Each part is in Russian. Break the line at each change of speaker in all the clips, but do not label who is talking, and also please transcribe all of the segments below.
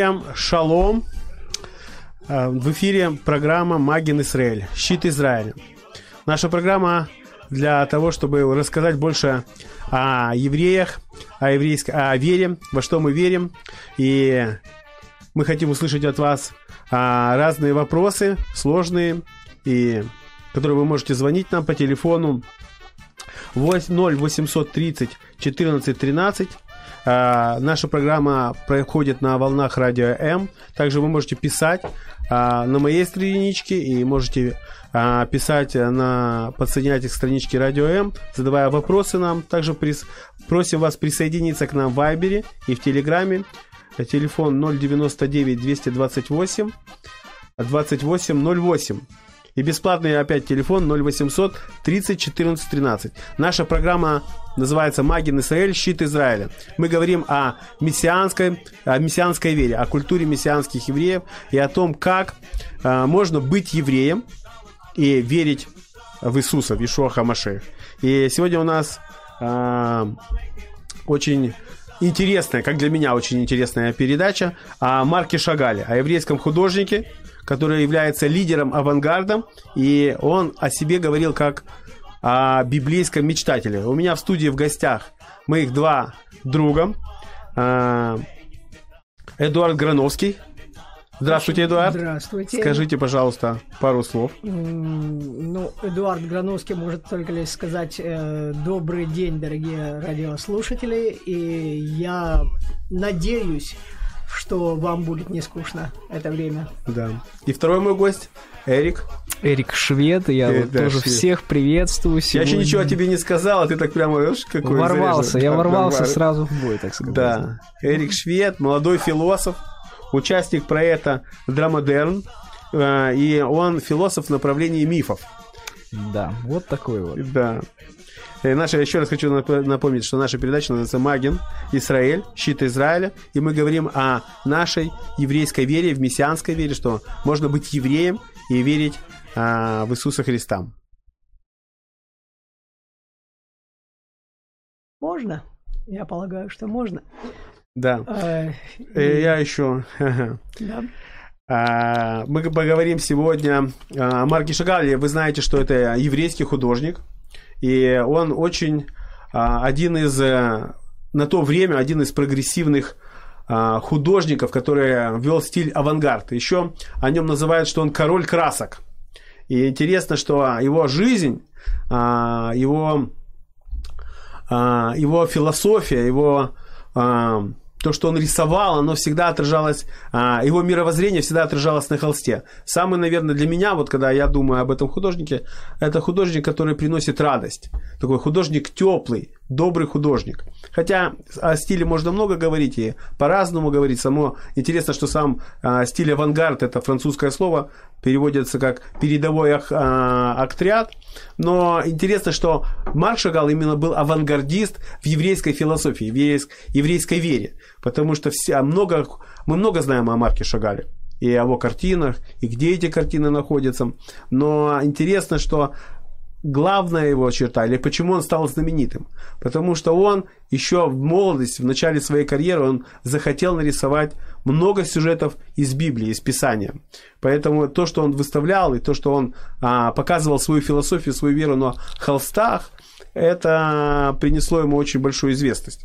Всем шалом. Э, в эфире программа «Магин Израиль. Щит Израиля». Наша программа для того, чтобы рассказать больше о евреях, о, еврейской, о вере, во что мы верим. И мы хотим услышать от вас а, разные вопросы, сложные, и которые вы можете звонить нам по телефону 0830 14 13 а, наша программа проходит на волнах радио М. Также вы можете писать а, на моей страничке и можете а, писать на подсоединяйте к страничке радио М, задавая вопросы нам. Также прис, просим вас присоединиться к нам в Вайбере и в Телеграме. Телефон 099 228 2808. И бесплатный опять телефон 0800 30 14 13. Наша программа называется «Магин Израиль. Щит Израиля». Мы говорим о мессианской, о мессианской вере, о культуре мессианских евреев и о том, как э, можно быть евреем и верить в Иисуса, в Ишуа Хамашех. И сегодня у нас э, очень интересная, как для меня очень интересная передача о Марке Шагале, о еврейском художнике, который является лидером авангардом, и он о себе говорил как о библейском мечтателе. У меня в студии в гостях моих два друга. А, Эдуард Грановский. Здравствуйте, Эдуард.
Здравствуйте.
Скажите, пожалуйста, пару слов.
Ну, Эдуард Грановский может только лишь сказать э, добрый день, дорогие радиослушатели, и я надеюсь, что вам будет не скучно это время.
Да. И второй мой гость, Эрик.
Эрик Швед, я э, вот да, тоже Швед. всех приветствую.
Сегодня. Я еще ничего о тебе не сказал, а ты так прямо, видишь, какой
Ворвался, заряжен. я ворвался сразу в бой, так сказать.
Да. Эрик Швед, молодой философ, участник проекта Драмодерн, э, и он философ в направлении мифов.
Да, вот такой вот.
Да. Э, наша, еще раз хочу напомнить, что наша передача называется «Магин. Израиль. Щит Израиля». И мы говорим о нашей еврейской вере, в мессианской вере, что можно быть евреем и верить а, в Иисуса Христа.
Можно. Я полагаю, что можно.
Да. А, и... Я еще... Да. А, мы поговорим сегодня о Марке Шагале. Вы знаете, что это еврейский художник. И он очень а, один из, э, на то время, один из прогрессивных а, художников, который вел стиль авангард. Еще о нем называют, что он король красок. И интересно, что его жизнь, а, его, его философия, его то, что он рисовал, оно всегда отражалось, а, его мировоззрение всегда отражалось на холсте. Самый, наверное, для меня, вот когда я думаю об этом художнике, это художник, который приносит радость. Такой художник теплый, добрый художник. Хотя о стиле можно много говорить и по-разному говорить. Само интересно, что сам а, стиль авангард, это французское слово, переводится как передовой ак, а, актряд. Но интересно, что Марк Шагал именно был авангардист в еврейской философии, в еврейской, еврейской вере. Потому что все, много, мы много знаем о Марке Шагале и о его картинах, и где эти картины находятся. Но интересно, что главная его черта, или почему он стал знаменитым. Потому что он еще в молодости, в начале своей карьеры, он захотел нарисовать много сюжетов из Библии, из Писания. Поэтому то, что он выставлял, и то, что он а, показывал свою философию, свою веру на холстах, это принесло ему очень большую известность.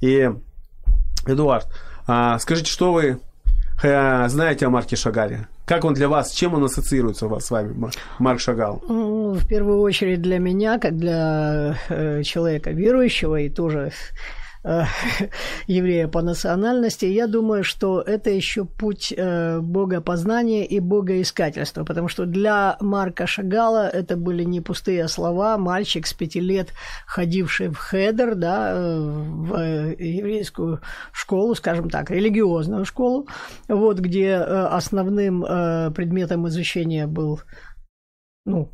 И, Эдуард, а, скажите, что вы а, знаете о Марке Шагале? Как он для вас, чем он ассоциируется с вами, Марк Шагал?
Ну, в первую очередь для меня, как для э, человека верующего и тоже еврея по национальности, я думаю, что это еще путь э, богопознания и богоискательства, потому что для Марка Шагала это были не пустые слова, мальчик с пяти лет, ходивший в хедер, да, э, в еврейскую школу, скажем так, религиозную школу, вот, где основным предметом изучения был ну,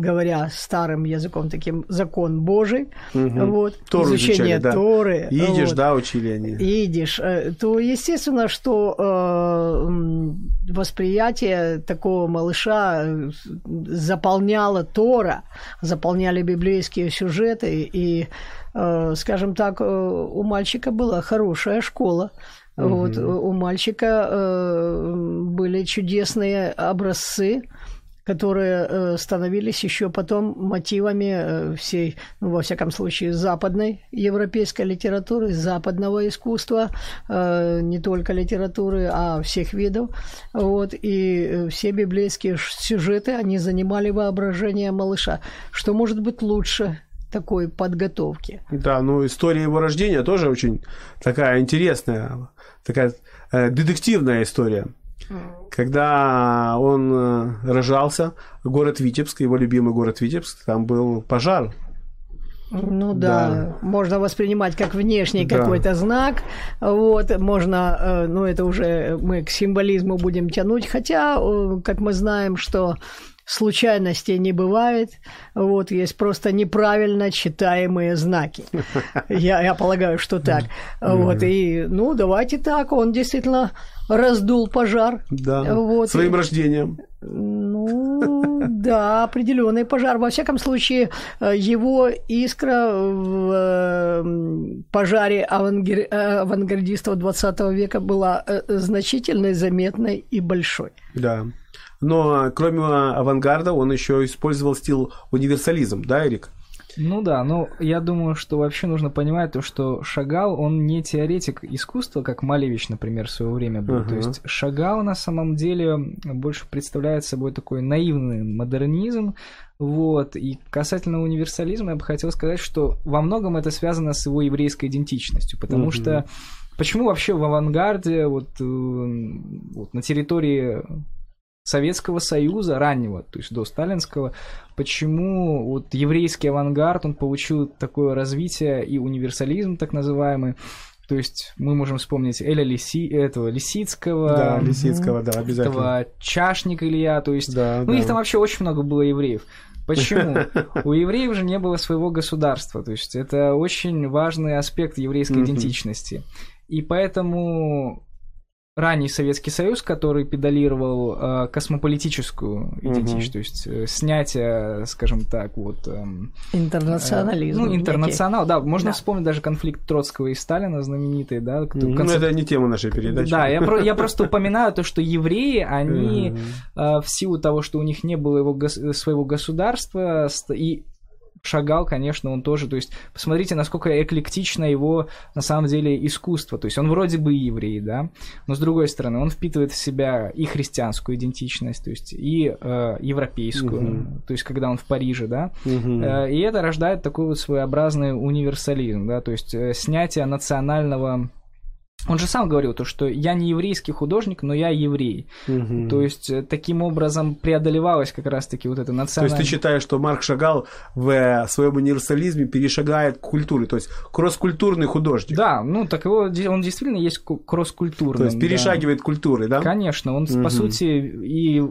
говоря старым языком, таким закон Божий, угу. вот,
Тору
изучение
изучали, да.
Торы.
Идиш,
вот,
да, учили они.
Идиш, э, то естественно, что э, восприятие такого малыша э, заполняло Тора, заполняли библейские сюжеты, и скажем так, у мальчика была хорошая школа. Угу. Вот, у мальчика были чудесные образцы которые э, становились еще потом мотивами э, всей, ну, во всяком случае, западной европейской литературы, западного искусства, э, не только литературы, а всех видов. Вот, и все библейские сюжеты, они занимали воображение малыша. Что может быть лучше такой подготовки?
Да, ну история его рождения тоже очень такая интересная, такая э, детективная история. Когда он э, рожался, город Витебск, его любимый город Витебск, там был пожар.
Ну да, да. можно воспринимать как внешний да. какой-то знак. Вот, можно, э, ну это уже мы к символизму будем тянуть, хотя, э, как мы знаем, что случайностей не бывает. Вот, есть просто неправильно читаемые знаки. Я, я полагаю, что так. Вот, и, ну, давайте так, он действительно раздул пожар.
Да, вот. своим рождением.
Ну, да, определенный пожар. Во всяком случае, его искра в э, пожаре авангер... авангардистов 20 века была э, значительной, заметной и большой.
Да. Но кроме авангарда он еще использовал стиль универсализм, да, Эрик?
Ну да, но я думаю, что вообще нужно понимать то, что Шагал, он не теоретик искусства, как Малевич, например, в свое время был. Uh-huh. То есть Шагал на самом деле больше представляет собой такой наивный модернизм, вот. И касательно универсализма я бы хотел сказать, что во многом это связано с его еврейской идентичностью, потому uh-huh. что почему вообще в авангарде, вот, э, вот на территории Советского Союза раннего, то есть до сталинского, почему вот еврейский авангард, он получил такое развитие и универсализм так называемый, то есть мы можем вспомнить Эля Лиси, этого Лисицкого.
Да, Лисицкого, да, обязательно. Этого
Чашник Илья, то есть, да, ну да. их там вообще очень много было евреев. Почему? У евреев же не было своего государства, то есть это очень важный аспект еврейской идентичности. И поэтому ранний Советский Союз, который педалировал э, космополитическую идентичность, угу. то есть э, снятие, скажем так, вот... Э,
Интернационализм.
Э, ну, интернационал, да, можно да. вспомнить даже конфликт Троцкого и Сталина знаменитый, да.
Ну, конце... это не тема нашей передачи.
Да, я, про, я просто упоминаю то, что евреи, они э, в силу того, что у них не было его, своего государства, и Шагал, конечно, он тоже, то есть, посмотрите, насколько эклектично его, на самом деле, искусство, то есть, он вроде бы еврей, да, но, с другой стороны, он впитывает в себя и христианскую идентичность, то есть, и э, европейскую, угу. то есть, когда он в Париже, да, угу. э, и это рождает такой вот своеобразный универсализм, да, то есть, э, снятие национального он же сам говорил то, что я не еврейский художник, но я еврей. Угу. То есть э, таким образом преодолевалась как раз-таки вот это национальное...
То есть ты считаешь, что Марк Шагал в э, своем универсализме перешагает к культуре, то есть кросс-культурный художник?
Да, ну так его он действительно есть кросс-культурный. То есть
перешагивает
да.
культуры, да?
Конечно, он угу. по сути и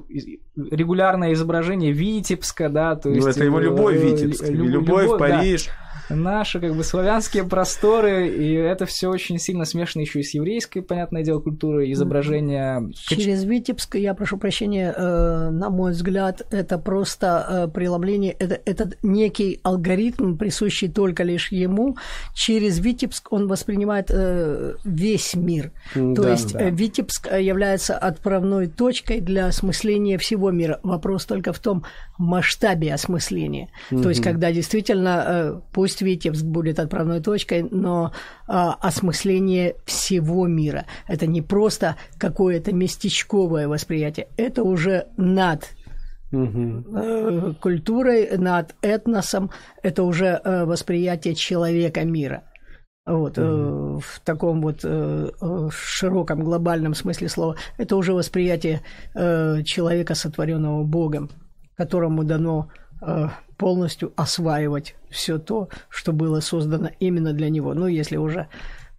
регулярное изображение Витебска, да, то ну, есть...
Ну это его любовь в Витебск, любовь, любовь Париж. Да
наши как бы славянские просторы, и это все очень сильно смешано еще и с еврейской, понятное дело, культурой, изображения.
Через Витебск, я прошу прощения, э, на мой взгляд, это просто э, преломление, это, это некий алгоритм, присущий только лишь ему. Через Витебск он воспринимает э, весь мир. Да, То есть да. Витебск является отправной точкой для осмысления всего мира. Вопрос только в том масштабе осмысления. Угу. То есть, когда действительно, пусть пусть Витебск будет отправной точкой, но а, осмысление всего мира. Это не просто какое-то местечковое восприятие, это уже над угу. культурой, над этносом, это уже э, восприятие человека мира. Вот, угу. в таком вот широком глобальном смысле слова, это уже восприятие человека, сотворенного Богом, которому дано полностью осваивать все то, что было создано именно для него. Ну, если уже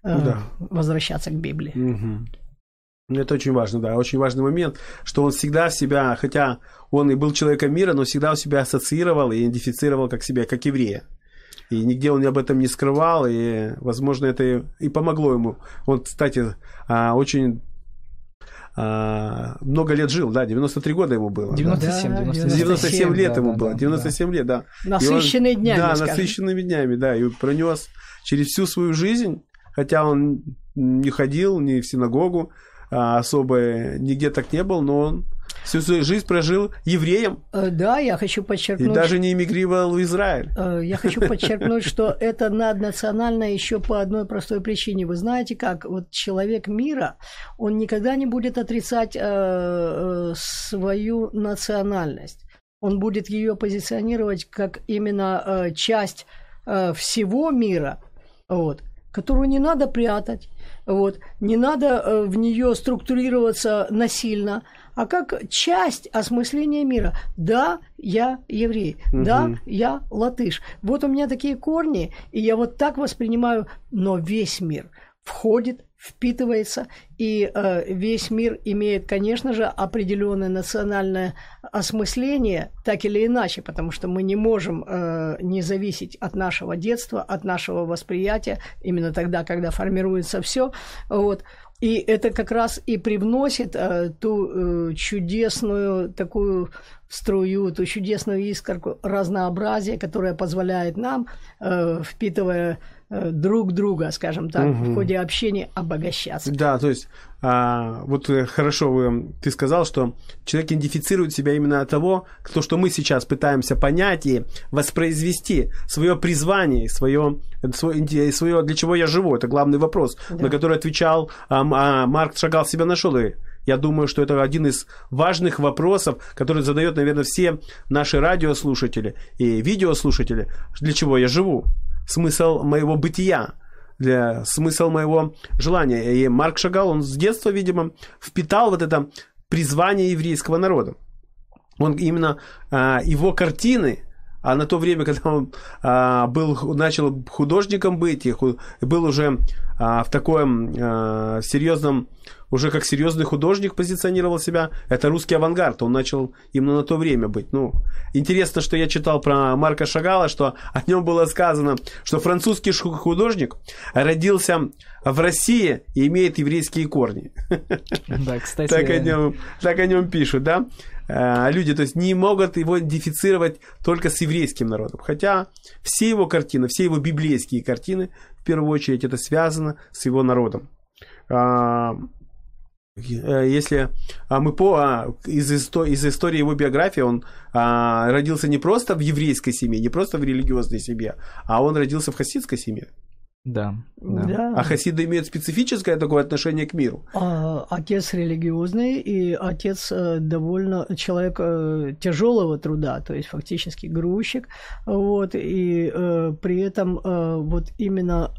э, да. возвращаться к Библии.
Угу. Это очень важно, да, очень важный момент, что он всегда себя, хотя он и был человеком мира, но всегда у себя ассоциировал и идентифицировал как себя, как еврея. И нигде он об этом не скрывал, и, возможно, это и помогло ему. Он, кстати, а, очень а, много лет жил, да, 93 года ему было.
97,
да.
97,
97 лет
да,
ему
да,
было,
да,
97
да.
лет, да.
Насыщенный
он,
днями,
Да,
скажем.
насыщенными днями, да, и пронес через всю свою жизнь, хотя он не ходил ни в синагогу, а, особо нигде так не был, но он всю свою жизнь прожил евреем
Э, Да, я хочу
и
подчеркнуть,
даже не эмигрировал в Израиль.
Э, Я хочу подчеркнуть, что это наднационально еще по одной простой причине. Вы знаете, как вот человек мира, он никогда не будет отрицать э, свою национальность. Он будет ее позиционировать как именно часть всего мира, вот, которую не надо прятать, вот, не надо в нее структурироваться насильно, а как часть осмысления мира. Да, я еврей, да,
Мгм.
я латыш. Вот у меня такие корни, и я вот так воспринимаю, но весь мир входит, впитывается, и э, весь мир имеет, конечно же, определенное национальное осмысление, так или иначе, потому что мы не можем э, не зависеть от нашего детства, от нашего восприятия, именно тогда, когда формируется все. Вот. И это как раз и привносит э, ту э, чудесную такую струю, ту чудесную искорку разнообразия, которая позволяет нам, э, впитывая друг друга, скажем так, в
Мгм.
ходе общения, обогащаться.
Да, то есть, а, вот э, хорошо вы, ты сказал, что человек идентифицирует себя именно от того, то, что мы сейчас пытаемся понять и воспроизвести свое призвание, свое, свое, свое для чего я живу. Это главный вопрос,
Да.
на который отвечал а, а, Марк Шагал себя нашел. И я думаю, что это один из важных вопросов, который задает, наверное, все наши радиослушатели и видеослушатели. Для чего я живу? Смысл моего бытия для смысл моего желания. И Марк Шагал, он с детства, видимо, впитал вот это призвание еврейского народа. Он именно а, его картины, а на то время, когда он а, был, начал художником быть, и был уже а, в таком серьезном, уже как серьезный художник позиционировал себя, это русский авангард, он начал именно на то время быть. Ну, интересно, что я читал про Марка Шагала, что о нем было сказано, что французский художник родился в России и имеет еврейские корни.
Да, кстати,
Так о нем, так о нем пишут, да? А, Люди, то есть, не могут его идентифицировать только с еврейским народом. Хотя все его картины, все его библейские картины, в первую очередь, это связано с его народом. Э, Если а, мы по а, из, исто- из истории его биографии, он а, родился не просто в еврейской семье, не просто в религиозной семье, а он родился в хасидской семье.
Да, да.
Да.
А хасиды имеют специфическое такое отношение к миру.
А, Отец религиозный и отец э, довольно человек э, тяжелого труда, то есть фактически грузчик, вот и э, при этом э, вот именно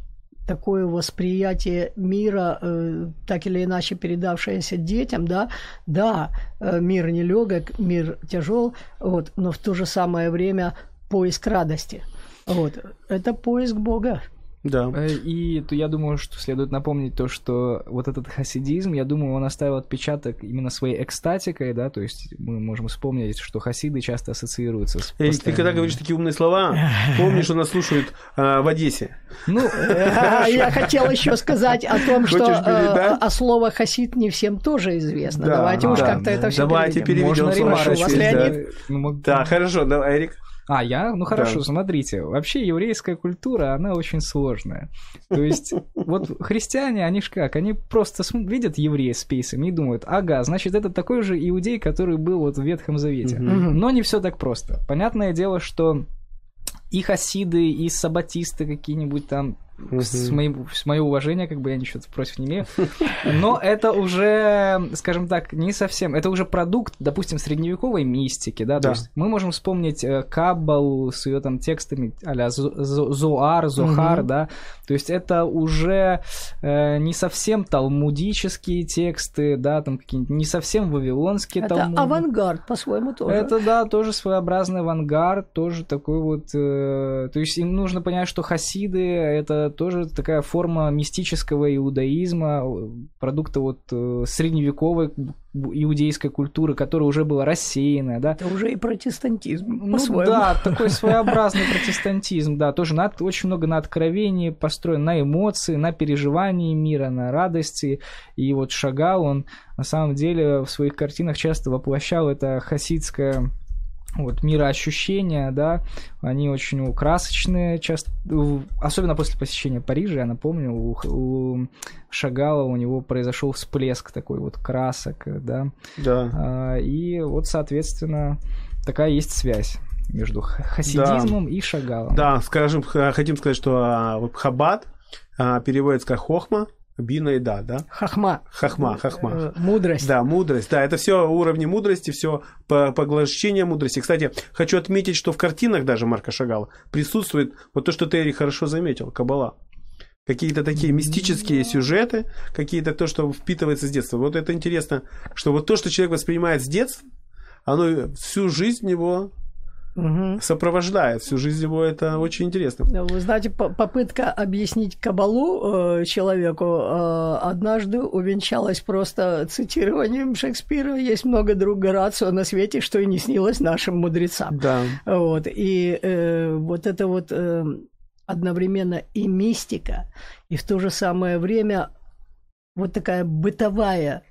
такое восприятие мира, э, так или иначе передавшееся детям, да, да, э, мир нелегок, мир тяжел, вот, но в то же самое время поиск радости, вот, это поиск Бога.
Да.
Э, И то я думаю, что следует напомнить то, что вот этот хасидизм, я думаю, он оставил отпечаток именно своей экстатикой, да, то есть мы можем вспомнить, что хасиды часто ассоциируются с
Эй, ты когда говоришь такие умные слова, помнишь, что нас слушают а, в Одессе.
Ну,
А, Я хотел еще сказать о том, что э, а слово хасид не всем тоже известно.
Да,
Давайте уж как-то это все
Давайте переведем.
можно ремарочку, да.
Хорошо, да, Эрик.
А, я? Ну хорошо,
Да.
смотрите. Вообще еврейская культура, она очень сложная. То есть, вот христиане, они ж как, они просто видят еврея с пейсами и думают, ага, значит, это такой же иудей, который был вот в Ветхом Завете. Но не все так просто. Понятное дело, что и хасиды, и саббатисты какие-нибудь там, с, моим, с мое уважение, как бы я ничего против не имею. Но это уже, скажем так, не совсем. Это уже продукт, допустим, средневековой мистики, да.
Да.
То есть мы можем вспомнить э, Каббалу с ее там текстами а-ля Зо- Зо- Зоар, Зохар,
Мгм.
да. То есть это уже э, не совсем талмудические тексты, да, там какие-нибудь не совсем вавилонские
Это
талмуды.
авангард по-своему тоже.
Это, да, тоже своеобразный авангард, тоже такой вот... э, то есть им нужно понять, что хасиды — это тоже такая форма мистического иудаизма, продукта вот э, средневековой иудейской культуры, которая уже была рассеяна, да.
Это уже и протестантизм.
Ну да, такой своеобразный протестантизм, да, тоже на, очень много на откровении построен, на эмоции, на переживании мира, на радости. И вот Шагал, он на самом деле в своих картинах часто воплощал это хасидское вот, мироощущения, да, они очень красочные, часто, особенно после посещения Парижа, я напомню, у, у Шагала у него произошел всплеск такой вот красок, да,
да.
А, и вот, соответственно, такая есть связь между хасидизмом да. и Шагалом.
Да, скажем, хотим сказать, что а, Хабад а, переводится как хохма, Бина и да, да?
Хахма.
Хахма, хахма.
Э, мудрость.
Да, мудрость. Да, это все уровни мудрости, все поглощение мудрости. Кстати, хочу отметить, что в картинах даже Марка Шагала присутствует вот то, что Терри хорошо заметил, Кабала. Какие-то такие мистические сюжеты, какие-то то, что впитывается с детства. Вот это интересно, что вот то, что человек воспринимает с детства, оно всю жизнь его угу. сопровождает всю жизнь его. Это очень интересно.
Вы знаете, попытка объяснить Кабалу э, человеку э, однажды увенчалась просто цитированием Шекспира. Есть много друг Горацио на свете, что и не снилось нашим мудрецам.
Да.
Вот. И э, вот это вот э, одновременно и мистика, и в то же самое время вот такая бытовая,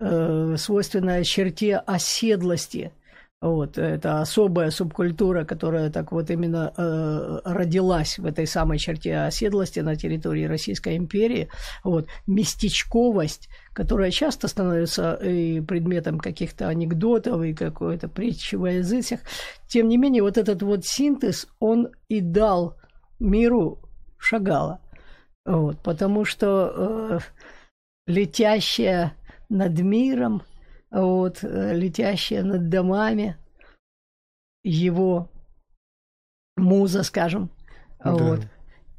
э, свойственная черте оседлости – вот, это особая субкультура, которая так вот именно э, родилась в этой самой черте оседлости на территории Российской империи. Вот, местечковость, которая часто становится и предметом каких-то анекдотов и какой-то притчи во языцах. Тем не менее, вот этот вот синтез, он и дал миру Шагала. Вот, потому что э, летящая над миром – вот, э, летящая над домами, его муза, скажем, да. вот,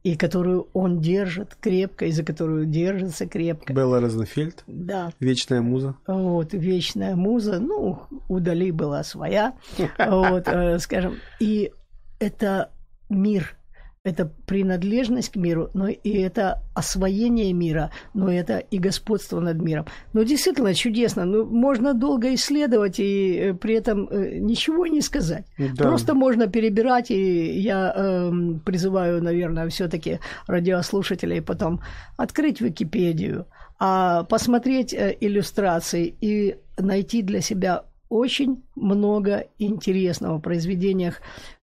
и которую он держит крепко, и за которую держится крепко.
Белла Розенфельд.
Да.
Вечная муза.
Вот, вечная муза, ну, у Дали была своя, вот, э, скажем, и это мир, это принадлежность к миру, но и это освоение мира, но это и господство над миром. Но действительно чудесно. Ну, можно долго исследовать и э, при этом э, ничего не сказать. Да. Просто можно перебирать, и я э, призываю, наверное, все-таки радиослушателей потом открыть Википедию, а посмотреть э, иллюстрации и найти для себя очень много интересного в произведениях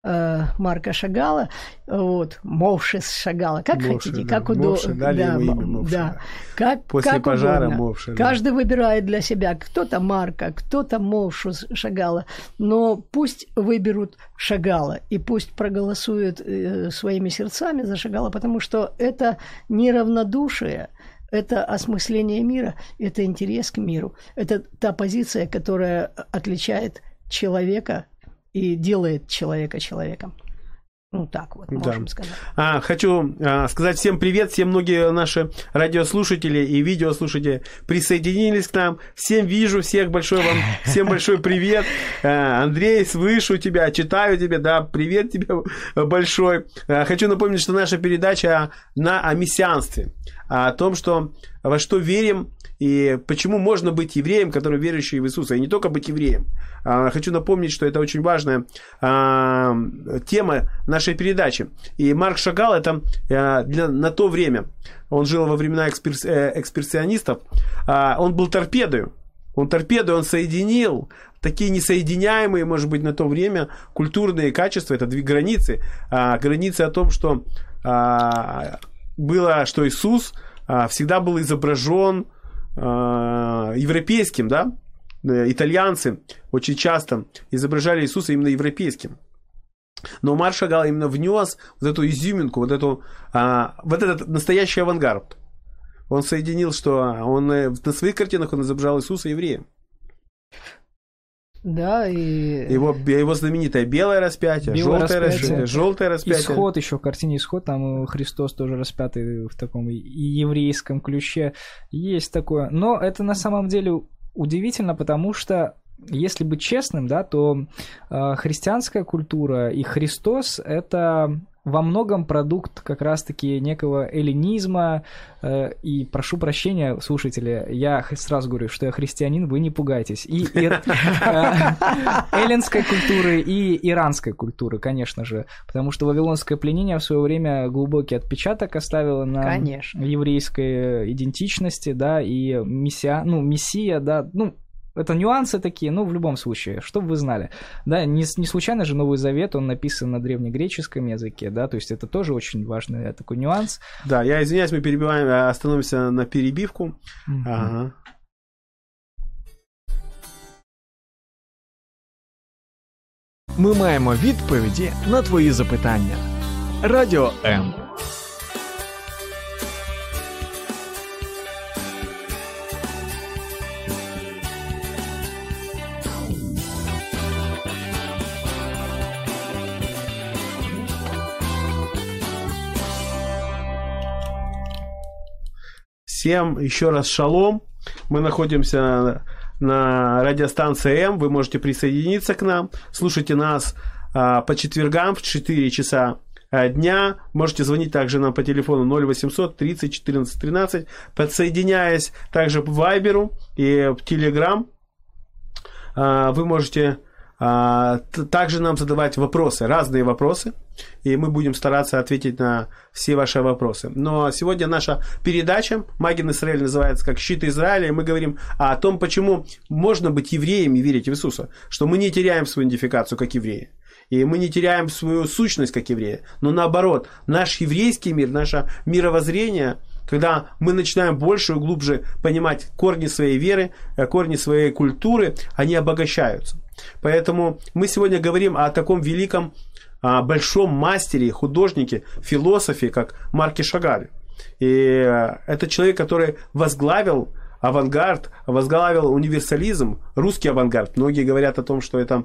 э, Марка Шагала. Вот, Мовшис Шагала. Как Мовши, хотите,
да.
как удобно.
Да, имя
да. Как,
После
как
пожара
удобно.
Мовши.
Каждый выбирает для себя кто-то Марка, кто-то Мовшис Шагала. Но пусть выберут Шагала и пусть проголосуют э, своими сердцами за Шагала, потому что это неравнодушие – это осмысление мира, это интерес к миру, это та позиция, которая отличает человека и делает человека человеком. Ну, так вот, можем да. сказать.
А, хочу а, сказать всем привет, все многие наши радиослушатели и видеослушатели присоединились к нам. Всем вижу, всех большой вам, всем большой привет. А, Андрей, слышу тебя, читаю тебя, да, привет тебе большой. А, хочу напомнить, что наша передача на о мессианстве, о том, что во что верим и почему можно быть евреем, который верующий в Иисуса, и не только быть евреем. А, хочу напомнить, что это очень важная а, тема нашей передачи. И Марк Шагал это а, для, на то время, он жил во времена экспресс, э, он был торпедою. Он торпедой, он соединил такие несоединяемые, может быть, на то время культурные качества, это две границы. Границы о том, что было, что Иисус всегда был изображен европейским, да, Э, итальянцы очень часто изображали Иисуса именно европейским. Но Марш Шагал именно внес вот эту изюминку, вот эту, а, вот этот настоящий авангард. Он соединил, что он э, на своих картинах он изображал Иисуса евреем.
Да, и...
Его, его знаменитое белое распятие, белое желтое распятие, желтое распятие.
Исход еще, в картине Исход, там Христос тоже распятый в таком еврейском ключе. Есть такое. Но это на самом деле удивительно, потому что если быть честным, да, то э, христианская культура и Христос это во многом продукт как раз-таки некого эллинизма. Э, и прошу прощения, слушатели, я сразу говорю, что я христианин, вы не пугайтесь. И э, эллинской культуры, и иранской культуры, конечно же. Потому что вавилонское пленение в свое время глубокий отпечаток оставило на еврейской идентичности, да, и мессия, ну, мессия, да, ну, это нюансы такие, ну, в любом случае, чтобы вы знали. Да, не, не случайно же Новый Завет, он написан на древнегреческом языке, да, то есть это тоже очень важный такой нюанс.
Да, я извиняюсь, мы перебиваем, э, остановимся на перебивку. Mm-hmm. Ага.
Ми маємо відповіді на твої запитання. Радіо М.
Всем еще раз шалом. Мы находимся на радиостанции М. Вы можете присоединиться к нам. Слушайте нас а, по четвергам в 4 часа а, дня. Можете звонить также нам по телефону 0800 30 14 13. Подсоединяясь также в Вайберу и в Телеграм, а, вы можете также нам задавать вопросы, разные вопросы, и мы будем стараться ответить на все ваши вопросы. Но сегодня наша передача «Магин Израиль» называется как «Щит Израиля», и мы говорим о том, почему можно быть евреем и верить в Иисуса, что мы не теряем свою идентификацию как евреи. И мы не теряем свою сущность как евреи. Но наоборот, наш еврейский мир, наше мировоззрение – когда мы начинаем больше и глубже понимать корни своей веры, э, корни своей культуры, они обогащаются. Поэтому мы сегодня говорим о таком великом, большом мастере, художнике, философе, как Марки Шагаль. И э, это человек, который возглавил авангард, возглавил универсализм, русский авангард. Многие говорят о том, что это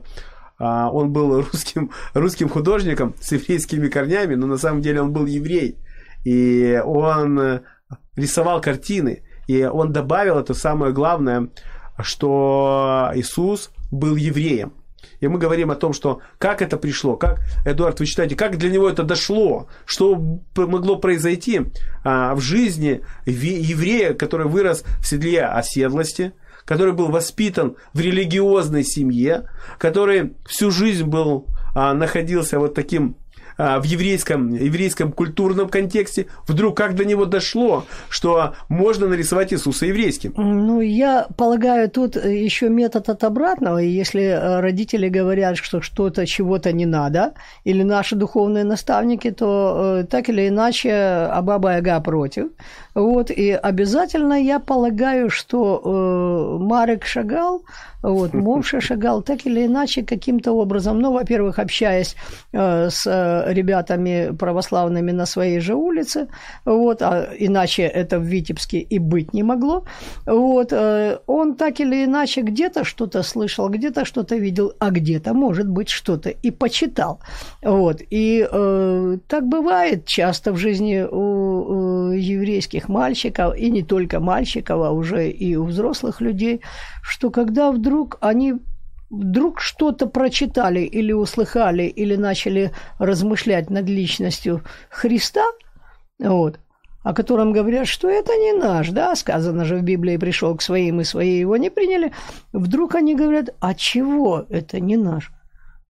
а, он был русским, русским художником с еврейскими корнями, но на самом деле он был еврей. И он э, рисовал картины. И он добавил это самое главное, что Иисус был евреем. И мы говорим о том, что как это пришло, как, Эдуард, вы считаете, как для него это дошло, что могло произойти а, в жизни еврея, который вырос в седле оседлости, который был воспитан в религиозной семье, который всю жизнь был, а, находился вот таким в еврейском, еврейском культурном контексте, вдруг как до него дошло, что можно нарисовать Иисуса еврейским?
Ну, я полагаю, тут еще метод от обратного. Если э, родители говорят, что что-то, чего-то не надо, или наши духовные наставники, то э, так или иначе Абаба Яга против. Вот, и обязательно я полагаю, что э, Марек Шагал вот, Мовша шагал так или иначе каким-то образом, ну, во-первых, общаясь э, с э, ребятами православными на своей же улице, вот, а иначе это в Витебске и быть не могло, вот, э, он так или иначе где-то что-то слышал, где-то что-то видел, а где-то, может быть, что-то и почитал, вот, и э, так бывает часто в жизни у, у еврейских мальчиков, и не только мальчиков, а уже и у взрослых людей, что когда вдруг они вдруг что-то прочитали или услыхали, или начали размышлять над личностью Христа, вот, о котором говорят, что это не наш, да, сказано же в Библии, пришел к своим, и свои его не приняли, вдруг они говорят, а чего это не наш?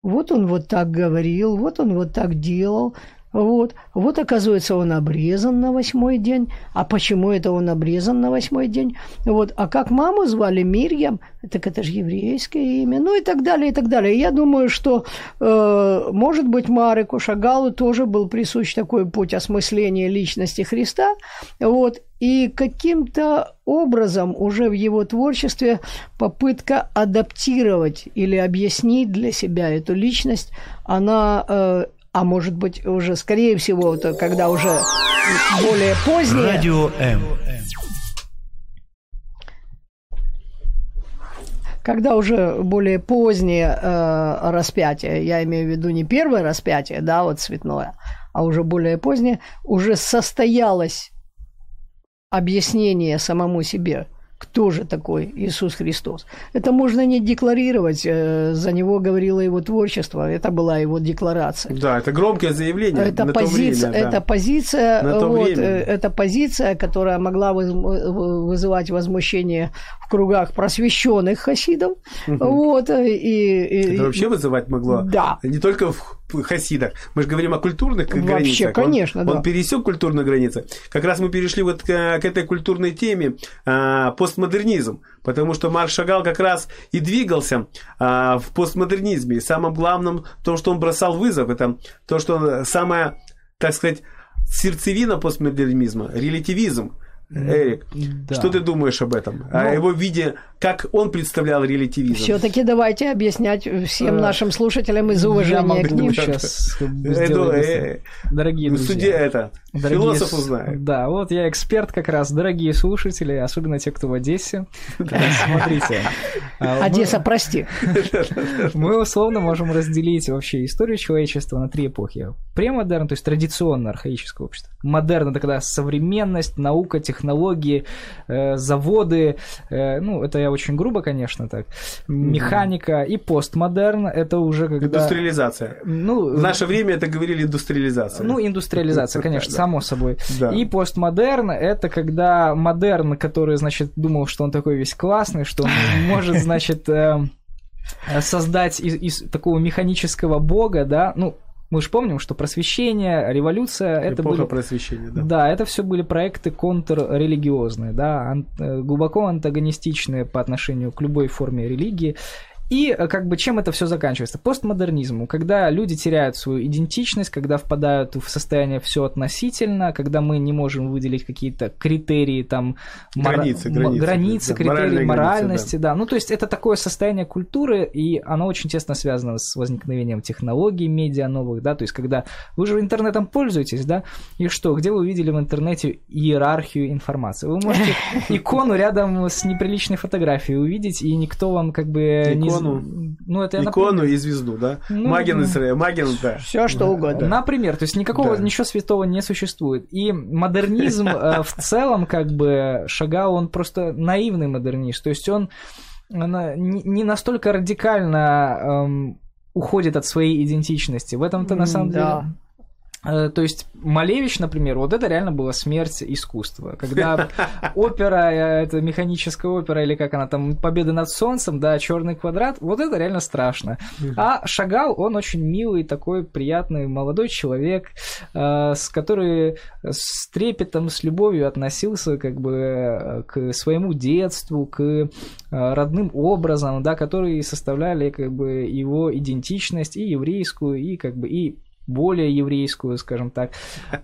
Вот он вот так говорил, вот он вот так делал, вот. вот, оказывается, он обрезан на восьмой день. А почему это он обрезан на восьмой день? Вот. А как маму звали Мирьям, так это же еврейское имя. Ну и так далее, и так далее. Я думаю, что, э, может быть, Мареку Шагалу тоже был присущ такой путь осмысления личности Христа. Вот. И каким-то образом уже в его творчестве попытка адаптировать или объяснить для себя эту личность, она э, а может быть уже, скорее всего, то, когда уже более позднее... Радио М. Когда уже более позднее э, распятие, я имею в виду не первое распятие, да, вот цветное, а уже более позднее, уже состоялось объяснение самому себе, кто же такой Иисус Христос. Это можно не декларировать, э, за него говорило его творчество, это была его декларация.
Да, это громкое заявление.
Это
на
позиция,
то время, да.
это позиция,
На то
вот,
время.
э, это позиция, которая могла воз- вызывать возмущение в кругах просвещенных хасидов, вот, э, и, и-
Это вообще вызывать могло?
Да.
Не только в хасидах. Мы же говорим о культурных
Вообще,
границах. Он-
конечно,
он,
да.
пересек культурные границы. Как раз мы перешли вот к, к этой культурной теме а, постмодернизм. Потому что Марк Шагал как раз и двигался а, в постмодернизме. И самым главным в том, что он бросал вызов, это то, что самая, так сказать, сердцевина постмодернизма, релятивизм. Эрик,
да.
что ты думаешь об этом? О
Ну,
его виде, как он представлял релятивизм?
все-таки давайте объяснять всем
Э,
нашим слушателям из уважения к ним.
сейчас
Э,
сделать
ну, э,
Дорогие
ну,
друзья.
судья это,
Дорогие
философ узнает.
Да, вот я эксперт как раз. Дорогие слушатели, особенно те, кто в Одессе. Смотрите. а,
Одесса, прости.
Мы условно можем разделить вообще историю человечества на три эпохи. Премодерн, то есть традиционное архаическое общество. Модерн это когда современность, наука, технологии, э, заводы. э, ну, это я очень грубо, конечно, так. Механика. И постмодерн это уже когда...
Индустриализация.
Ну,
В наше время это говорили индустриализация.
ну, индустриализация, конечно, само собой.
Да.
И постмодерн это когда модерн, который, значит, думал, что он такой весь классный, что он может, значит, э, э, создать из, из такого механического бога, да, ну, мы же помним, что просвещение, революция, это
Эпоха
были...
просвещения, да.
Да, это все были проекты контррелигиозные, да, ан- э, глубоко антагонистичные по отношению к любой форме религии. И э, как бы чем это все заканчивается? Постмодернизму, когда люди теряют свою идентичность, когда впадают в состояние все относительно, когда мы не можем выделить какие-то критерии там мора-
Границы,
м-
границы,
границы,
да,
критерии
границы,
моральности, да. Ну то есть это такое состояние культуры, и оно очень тесно связано с возникновением технологий медиа новых, да, то есть когда вы же интернетом пользуетесь, да, и что, где вы увидели в интернете иерархию информации? Вы можете икону рядом с неприличной фотографией увидеть, и никто вам как бы не...
Икону.
Ну, это
Икону
например,
и звезду, да?
Ну,
Маген,
ну.
Маген, да.
Все что угодно.
Например, то есть никакого
Да.
ничего святого не существует. И модернизм э, в целом, как бы, Шагал, он просто наивный модернист. То есть он не настолько радикально эм, уходит от своей идентичности. В этом-то на самом деле... Э, То есть Малевич, например, вот это реально была смерть искусства. Когда опера, э, это механическая опера, или как она там, Победа над солнцем, да, черный квадрат, вот это реально страшно. А Шагал, он очень милый, такой приятный молодой человек, э, с который с трепетом, с любовью относился как бы к своему детству, к родным образам, да, которые составляли как бы его идентичность и еврейскую, и как бы и более еврейскую, скажем так.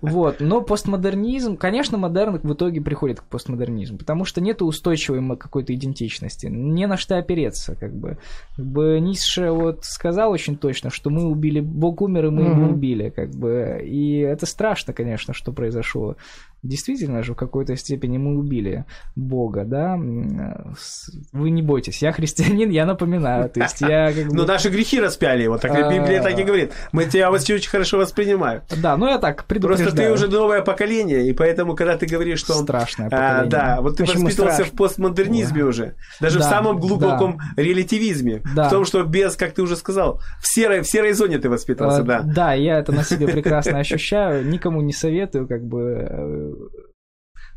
Вот. Но постмодернизм, конечно, модерн в итоге приходит к постмодернизму, потому что нет устойчивой какой-то идентичности, не на что опереться, как бы. Как бы Ницше вот сказал очень точно, что мы убили, Бог умер, и мы его убили, как бы. И это страшно, конечно, что произошло. Действительно же, в какой-то степени мы убили Бога, да. Вы не бойтесь, я христианин, я напоминаю. То есть я как бы...
Ну, наши грехи распяли, вот так Библия так и говорит. Мы тебя очень хорошо воспринимаем.
Да, ну я так предупреждаю.
Просто ты уже новое поколение, и поэтому, когда ты говоришь, что...
Страшное
а,
поколение.
да, вот ты
Почему
воспитывался
страшно?
в постмодернизме уже. Даже в
Да,
самом глубоком релятивизме.
Да.
В том, что без, как ты уже сказал, в серой, в серой зоне ты воспитывался,
А,
да.
Да, я это на себе прекрасно ощущаю. Никому не советую, как бы. э,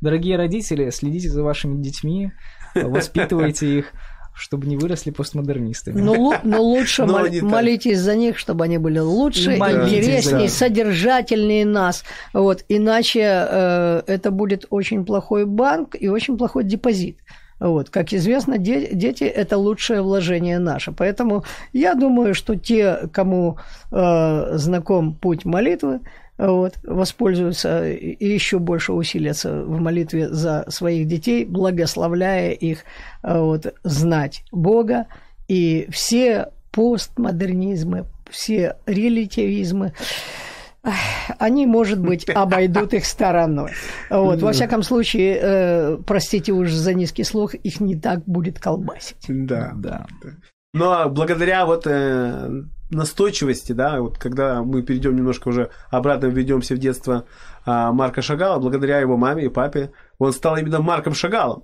Дорогие родители, следите за вашими детьми, воспитывайте их, чтобы не выросли постмодернистами.
Но, лу- но лучше
Но
мол- молитесь за них, чтобы они были лучше,
И молитесь,
интереснее,
да.
содержательнее нас. Вот. Иначе э, это будет очень плохой банк и очень плохой депозит. Вот. Как известно, де- дети – это лучшее вложение наше. Поэтому я думаю, что те, кому э, знаком путь молитвы, вот, воспользуются и еще больше усилятся в молитве за своих детей, благословляя их э, вот, знать Бога. И все постмодернизмы, все релятивизмы, они, может быть, обойдут их стороной. Вот, во всяком случае, э, простите уж за низкий слух, их не так будет колбасить.
Да.
Да.
Но благодаря вот э, настойчивости, да, вот когда мы перейдем немножко уже обратно введемся в детство а, Марка Шагала, благодаря его маме и папе, он стал именно Марком Шагалом.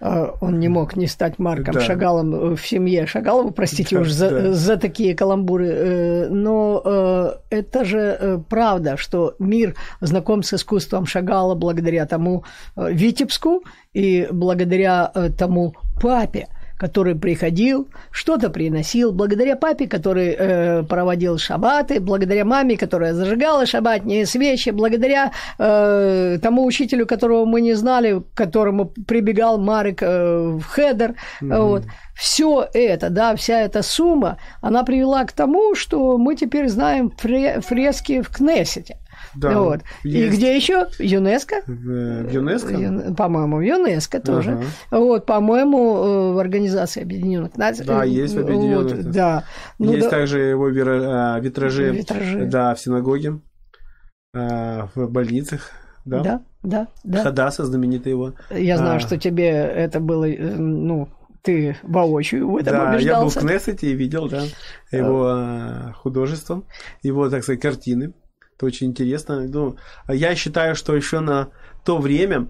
А, он не мог не стать Марком да. Шагалом э, в семье Шагалова, простите да, уж за, да. за такие каламбуры. Э, но э, это же правда, что мир знаком с искусством Шагала благодаря тому Витебску и благодаря тому папе который приходил, что-то приносил, благодаря папе, который э, проводил шабаты, благодаря маме, которая зажигала шабатные свечи, благодаря э, тому учителю, которого мы не знали, к которому прибегал Марик э, в Хедер. Mm-hmm. Вот. Все это, да, вся эта сумма, она привела к тому, что мы теперь знаем фрески в Кнессете. Да, вот. И где еще? ЮНЕСКО?
В ЮНЕСКО?
Ю... По-моему, в ЮНЕСКО тоже. Ага. Вот, по-моему, э, в Организации Объединенных Наций.
Да, есть в Объединенных
вот, Да.
Ну, есть да. также его витражи, витражи, да, в синагоге, а, в больницах. Да,
да, да. да.
Хадаса, знаменитый его.
Я знаю, а... что тебе это было, э, ну, ты воочию в этом да, убеждался.
я был в Кнессете и видел, да, его а, художество, его, так сказать, картины. Это очень интересно. Ну, я считаю, что еще на то время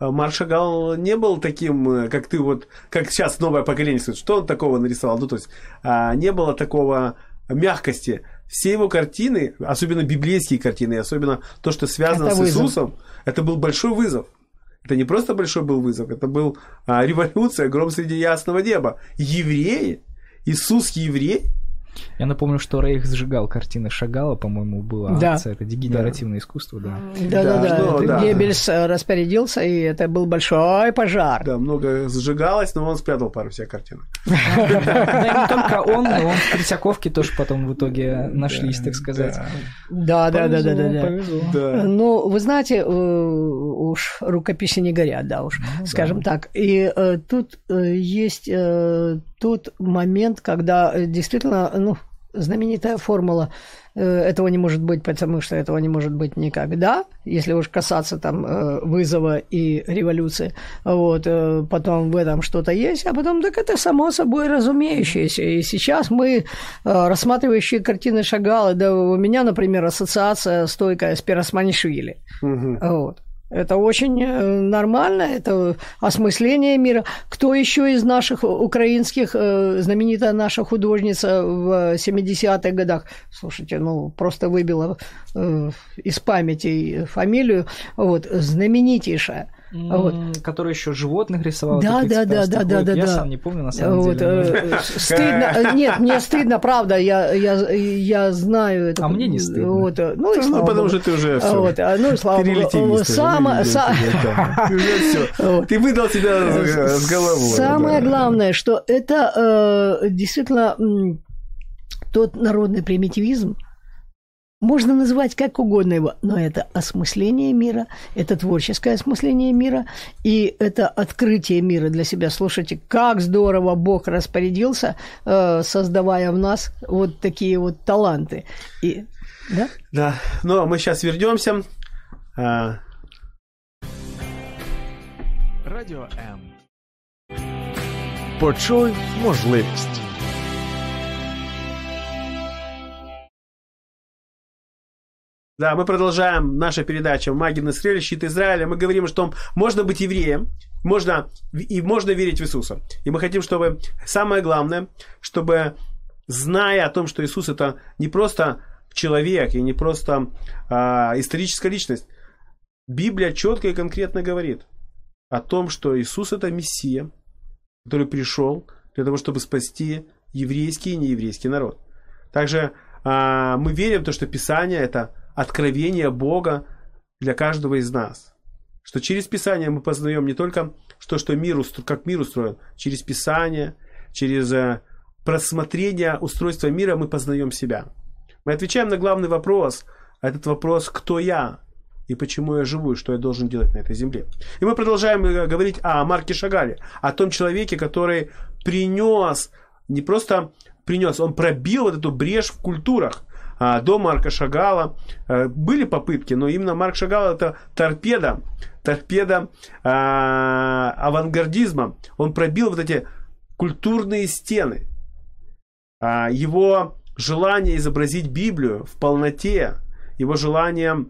э, Маршагал не был таким, э, как ты вот, как сейчас новое поколение, что он такого нарисовал. Ну, то есть а, не было такого мягкости. Все его картины, особенно библейские картины, особенно то, что связано это с вызов. Иисусом, это был большой вызов. Это не просто большой был вызов, это был а, революция, гром среди ясного неба. Евреи, Иисус еврей,
я напомню, что Рейх сжигал картины Шагала, по-моему, была да. акция. Это дегенеративное да. искусство, да.
Да, да, да. Ну, да. Геббельс э, распорядился, и это был большой пожар.
Да, много сжигалось, но он спрятал пару всех картин.
Да, не только он, но он в Третьяковке тоже потом в итоге нашлись, так сказать.
Да, да, да, да, да. Ну, вы знаете, э, уж рукописи не горят, да уж, ну скажем так. И э, тут есть тот момент, когда действительно ну, знаменитая формула э, этого не может быть, потому что этого не может быть никогда, если уж касаться там э, вызова и революции. Вот, э, потом в этом что-то есть, а потом так это само собой разумеющееся. И сейчас мы, рассматривающие картины Шагала, да у меня, например, ассоциация стойкая с Пиросманишвили. Угу. Вот. Это очень э, нормально, это осмысление мира. Кто еще из наших украинских, э, знаменитая наша художница в 70-х годах, слушайте, ну, просто выбила э, из памяти фамилию, вот, знаменитейшая.
Вот. Который еще животных рисовал.
Да, да, да, да, да, да.
Я сам не помню на самом вот,
деле. Стыдно. Нет, мне стыдно, правда. Я, я, я знаю это.
А мне не стыдно.
Вот, ну, и
ну, потому что ты уже все.
Вот, ну и слава богу. Сам,
Ты выдал себя с головой.
Самое главное, что это действительно тот народный примитивизм, можно называть как угодно его, но это осмысление мира, это творческое осмысление мира, и это открытие мира для себя. Слушайте, как здорово Бог распорядился, э, создавая в нас вот такие вот таланты. И,
да? Да. Ну, а мы сейчас вернемся. А...
Радіо М. Почуй можливість.
Да, мы продолжаем наша передача «Маги на стреле. Щит Израиля». Мы говорим, что можно быть евреем, можно, и можно верить в Иисуса. И мы хотим, чтобы самое главное, чтобы зная о том, что Иисус это не просто человек и не просто а, историческая личность, Библия четко и конкретно говорит о том, что Иисус это Мессия, который пришел для того, чтобы спасти еврейский и нееврейский народ. Также а, мы верим в то, что Писание это откровение Бога для каждого из нас. Что через Писание мы познаем не только то, что мир, как мир устроен, через Писание, через э, просмотрение устройства мира мы познаем себя. Мы отвечаем на главный вопрос, а этот вопрос «Кто я?» и почему я живу, и что я должен делать на этой земле. И мы продолжаем э, говорить о Марке Шагале, о том человеке, который принес, не просто принес, он пробил вот эту брешь в культурах, до Марка Шагала. Э, были попытки, но именно Марк Шагал это торпеда, торпеда а, авангардизма. Он пробил вот эти культурные стены. А, его желание изобразить Библию в полноте, его желание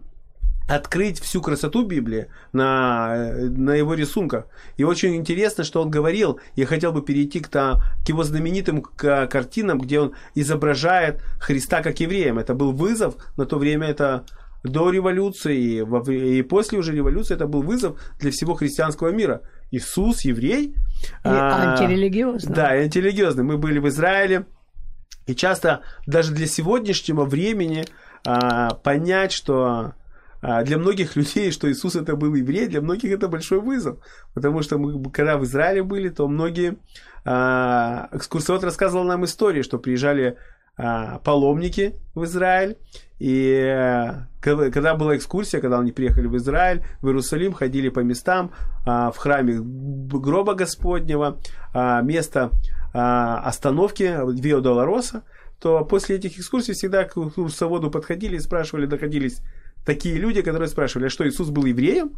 открыть всю красоту Библии на, на его рисунках. И очень интересно, что он говорил, я хотел бы перейти к, к его знаменитым к, картинам, где он изображает Христа как евреем. Это был вызов, на то время это до революции и, после уже революции это был вызов для всего христианского мира. Иисус, еврей.
И а, антирелигиозный.
Да, и антирелигиозный. Мы были в Израиле, и часто даже для сегодняшнего времени а, понять, что для многих людей, что Иисус это был еврей, для многих это большой вызов. Потому что мы, когда в Израиле были, то многие... А, экскурсовод рассказывал нам истории, что приезжали а, паломники в Израиль, и а, когда была экскурсия, когда они приехали в Израиль, в Иерусалим, ходили по местам, а, в храме гроба Господнего, а, место а, остановки Вио Долороса, то после этих экскурсий всегда к экскурсоводу подходили и спрашивали, находились такие люди, которые спрашивали, а что Иисус был евреем?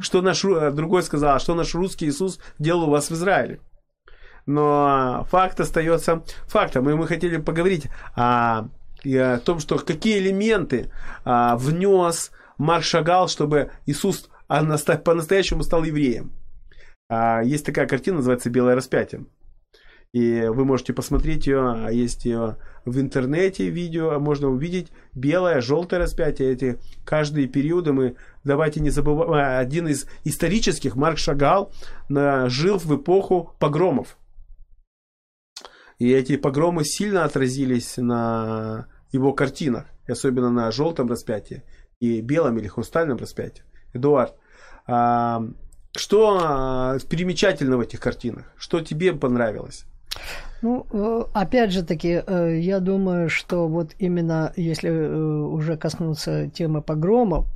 Что наш, другой сказал, а что наш русский Иисус делал у вас в Израиле? Но факт остается фактом. И мы хотели поговорить о, о том, что какие элементы а, внес Марк Шагал, чтобы Иисус по-настоящему стал евреем. А, есть такая картина, называется «Белое распятие». И вы можете посмотреть ее, а есть ее в интернете видео, а можно увидеть белое, желтое распятие. Эти каждые периоды мы, давайте не забываем, а, один из исторических, Марк Шагал, жил в эпоху погромов. И эти погромы сильно отразились на его картинах, особенно на желтом распятии и белом или хрустальном распятии. Эдуард, что примечательно в этих картинах? Что тебе понравилось?
Ну, э, опять же таки, э, я думаю, что вот именно если э, уже коснуться темы погромов,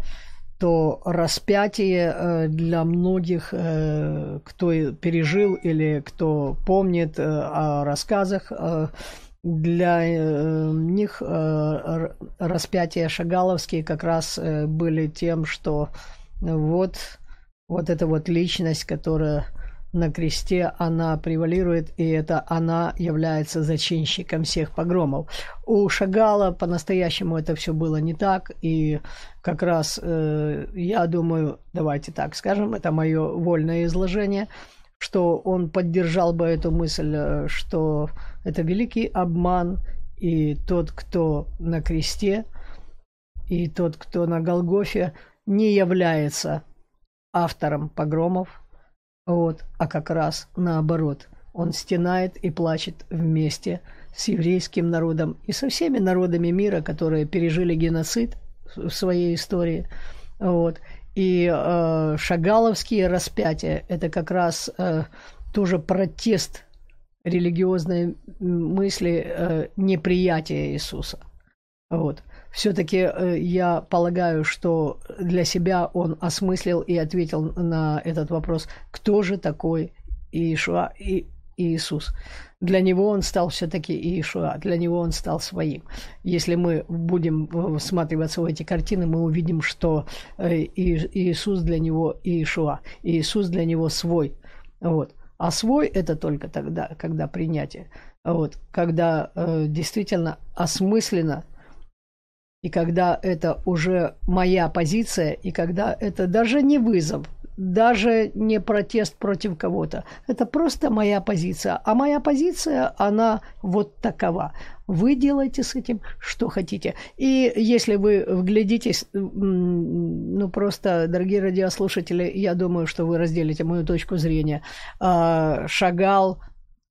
то распятие для многих, кто пережил или кто помнит о рассказах, для них распятия шагаловские как раз были тем, что вот, вот эта вот личность, которая на кресте она превалирует, и это она является зачинщиком всех погромов. У Шагала по-настоящему это все было не так, и как раз э, я думаю, давайте так скажем, это мое вольное изложение, что он поддержал бы эту мысль, э, что это великий обман, и тот, кто на кресте, и тот, кто на Голгофе, не является автором погромов, вот, а как раз наоборот. Он стенает и плачет вместе с еврейским народом и со всеми народами мира, которые пережили геноцид в своей истории. Вот. И э, шагаловские распятия – это как раз э, тоже протест религиозной мысли э, неприятия Иисуса. Вот все-таки э, я полагаю, что для себя он осмыслил и ответил на этот вопрос, кто же такой Иешуа и Иисус. Для него он стал все-таки Иешуа, для него он стал своим. Если мы будем всматриваться в эти картины, мы увидим, что э, Иисус для него Иешуа, Иисус для него свой. Вот. А свой это только тогда, когда принятие. Вот, когда э, действительно осмысленно и когда это уже моя позиция, и когда это даже не вызов, даже не протест против кого-то. Это просто моя позиция. А моя позиция, она вот такова. Вы делаете с этим, что хотите. И если вы вглядитесь, ну просто, дорогие радиослушатели, я думаю, что вы разделите мою точку зрения. А, Шагал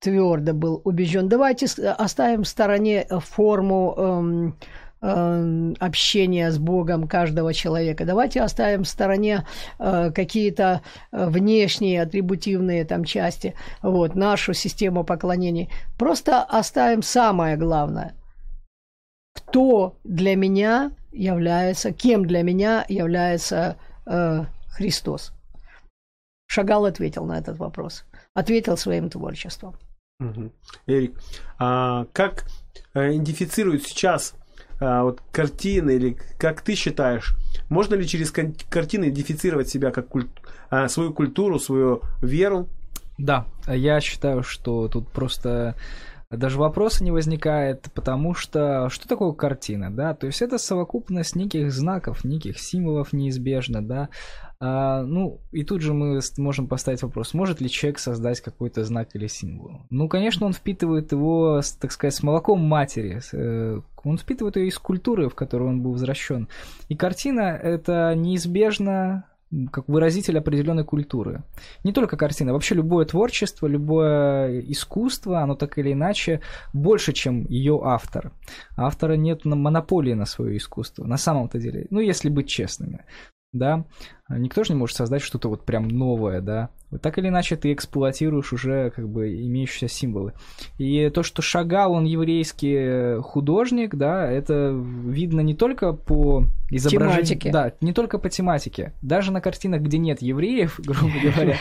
твердо был убежден. Давайте оставим в стороне форму эм, общения с Богом каждого человека. Давайте оставим в стороне э, какие-то э, внешние атрибутивные там части, вот, нашу систему поклонений. Просто оставим самое главное. Кто для меня является, кем для меня является э, Христос? Шагал ответил на этот вопрос. Ответил своим творчеством.
Угу. Эрик, а как идентифицируют сейчас а, вот картины, или как ты считаешь, можно ли через картины идентифицировать себя как куль... а, свою культуру, свою веру?
Да, я считаю, что тут просто даже вопроса не возникает, потому что что такое картина, да? То есть это совокупность неких знаков, неких символов неизбежно, да? А, ну, и тут же мы можем поставить вопрос, может ли человек создать какой-то знак или символ? Ну, конечно, он впитывает его, так сказать, с молоком матери, э, он впитывает ее из культуры, в которую он был возвращен. И картина — это неизбежно как выразитель определенной культуры. Не только картина, вообще любое творчество, любое искусство, оно так или иначе больше, чем ее автор. Автора нет монополии на свое искусство, на самом-то деле. Ну, если быть честными да, никто же не может создать что-то вот прям новое, да. Вот так или иначе ты эксплуатируешь уже как бы имеющиеся символы. И то, что Шагал, он еврейский художник, да, это видно не только по изображению... Тематике. Да, не только по тематике. Даже на картинах, где нет евреев, грубо говоря.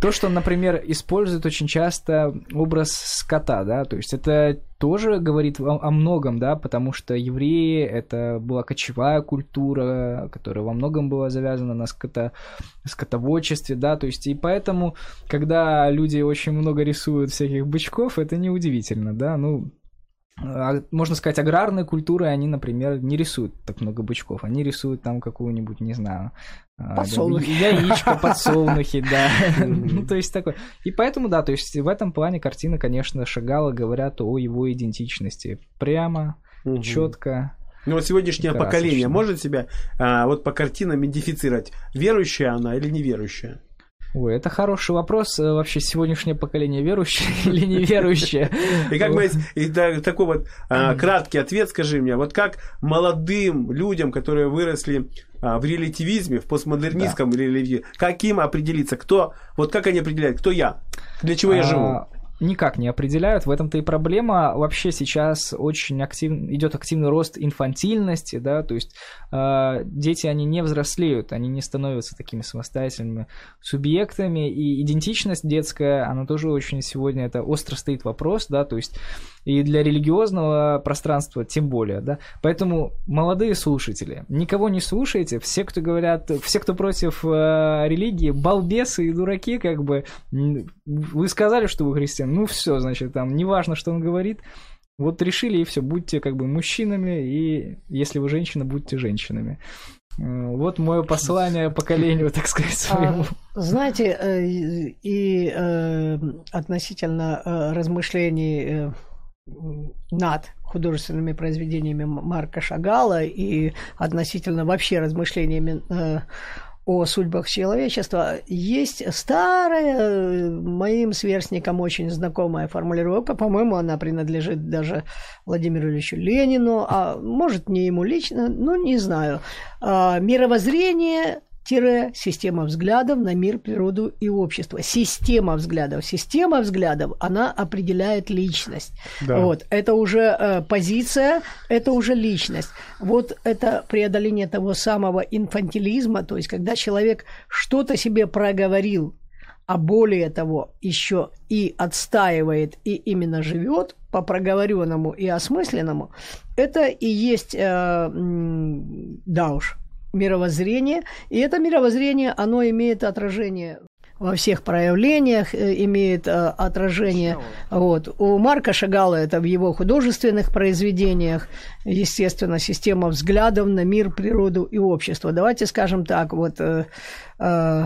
То, что, например, использует очень часто образ скота, да, то есть это тоже говорит о, о многом, да, потому что евреи это была кочевая культура, которая во многом была завязана на ското, скотоводчестве, да, то есть и поэтому, когда люди очень много рисуют всяких бычков, это неудивительно, да, ну, а, можно сказать, аграрные культуры, они, например, не рисуют так много бычков, они рисуют там какую-нибудь, не знаю,
а, подсолнухи.
Яичко, подсолнухи, да. Ну, то есть такой. И поэтому, да, то есть в этом плане картина, конечно, шагала, говорят о его идентичности. Прямо, четко.
Ну вот сегодняшнее поколение может себя а, вот по картинам идентифицировать, верующая она или неверующая?
Ой, это хороший вопрос. Э, вообще сегодняшнее поколение верующее или неверующее?
И как мы... И такой вот а, краткий ответ скажи мне. Вот как молодым людям, которые выросли а, в релятивизме, в постмодернистском да. релятивизме, как им определиться, кто... Вот как они определяют, кто я? Для чего я живу?
Никак не определяют. В этом-то и проблема. Вообще сейчас очень актив... идет активный рост инфантильности, да, то есть э, дети, они не взрослеют, они не становятся такими самостоятельными субъектами, и идентичность детская, она тоже очень сегодня, это остро стоит вопрос, да, то есть и для религиозного пространства тем более, да. Поэтому, молодые слушатели, никого не слушайте, все, кто говорят, все, кто против э, религии, балбесы и дураки, как бы, вы сказали, что вы христиан, ну все, значит, там, неважно, что он говорит, вот решили и все, будьте как бы мужчинами, и если вы женщина, будьте женщинами. Э, вот мое послание поколению, так сказать, а, своему.
А, знаете, э, и э, относительно размышлений над художественными произведениями Марка Шагала и относительно вообще размышлениями э, о судьбах человечества, есть старая, моим сверстникам очень знакомая формулировка, по-моему, она принадлежит даже Владимиру Ильичу Ленину, а может, не ему лично, ну, не знаю. А, система взглядов на мир, природу и общество. Система взглядов. Система взглядов, она определяет личность. Да. Вот. Это уже э, позиция, это уже личность. Вот это преодоление того самого инфантилизма, то есть когда человек что-то себе проговорил, а более того, еще и отстаивает, и именно живет по проговоренному и осмысленному, это и есть, э, да уж, мировоззрение, и это мировоззрение, оно имеет отражение во всех проявлениях э, имеет э, отражение. Вот. У Марка Шагала это в его художественных произведениях, естественно, система взглядов на мир, природу и общество. Давайте скажем так, вот э, э,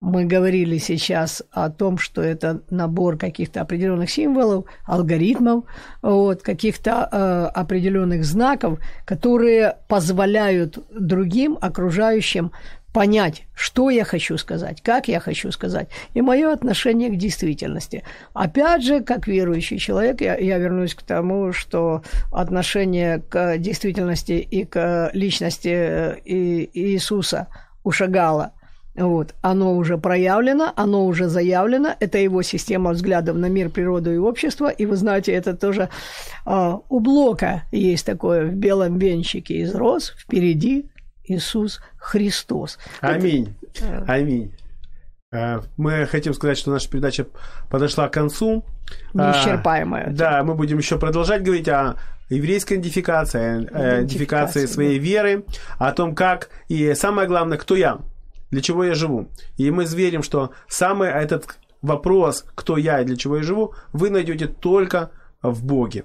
мы говорили сейчас о том, что это набор каких-то определенных символов, алгоритмов, вот, каких-то э, определенных знаков, которые позволяют другим окружающим понять, что я хочу сказать, как я хочу сказать, и мое отношение к действительности. Опять же, как верующий человек, я, я вернусь к тому, что отношение к действительности и к личности э, Иисуса у Шагала – вот, оно уже проявлено, оно уже заявлено, это его система взглядов на мир, природу и общество, и вы знаете, это тоже э, у Блока есть такое в белом венчике из роз, впереди Иисус Христос.
Аминь, это... аминь. Э, мы хотим сказать, что наша передача подошла к концу.
Неисчерпаемая.
Да, мы будем еще продолжать говорить о еврейской идентификации, идентификации своей да. веры, о том, как и самое главное, кто я для чего я живу. И мы верим, что самый этот вопрос, кто я и для чего я живу, вы найдете только в Боге.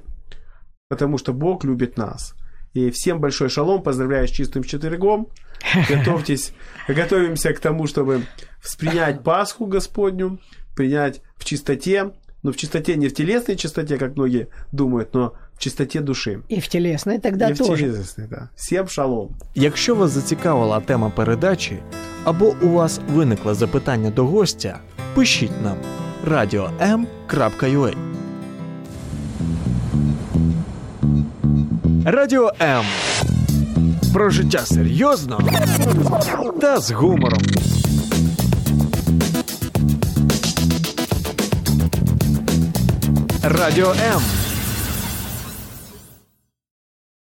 Потому что Бог любит нас. И всем большой шалом, поздравляю с чистым четвергом. Готовьтесь, готовимся к тому, чтобы воспринять Пасху Господню, принять в чистоте, но в чистоте не в телесной чистоте, как многие думают, но чистоте души.
И в телесной тогда
И в
тоже.
телесной, да. Всем шалом.
Якщо вас зацікавила тема передачі або у вас виникло запитання до гостя, пишіть нам radio.m.ua Радіо М. Про життя серйозно та з гумором. Радіо М.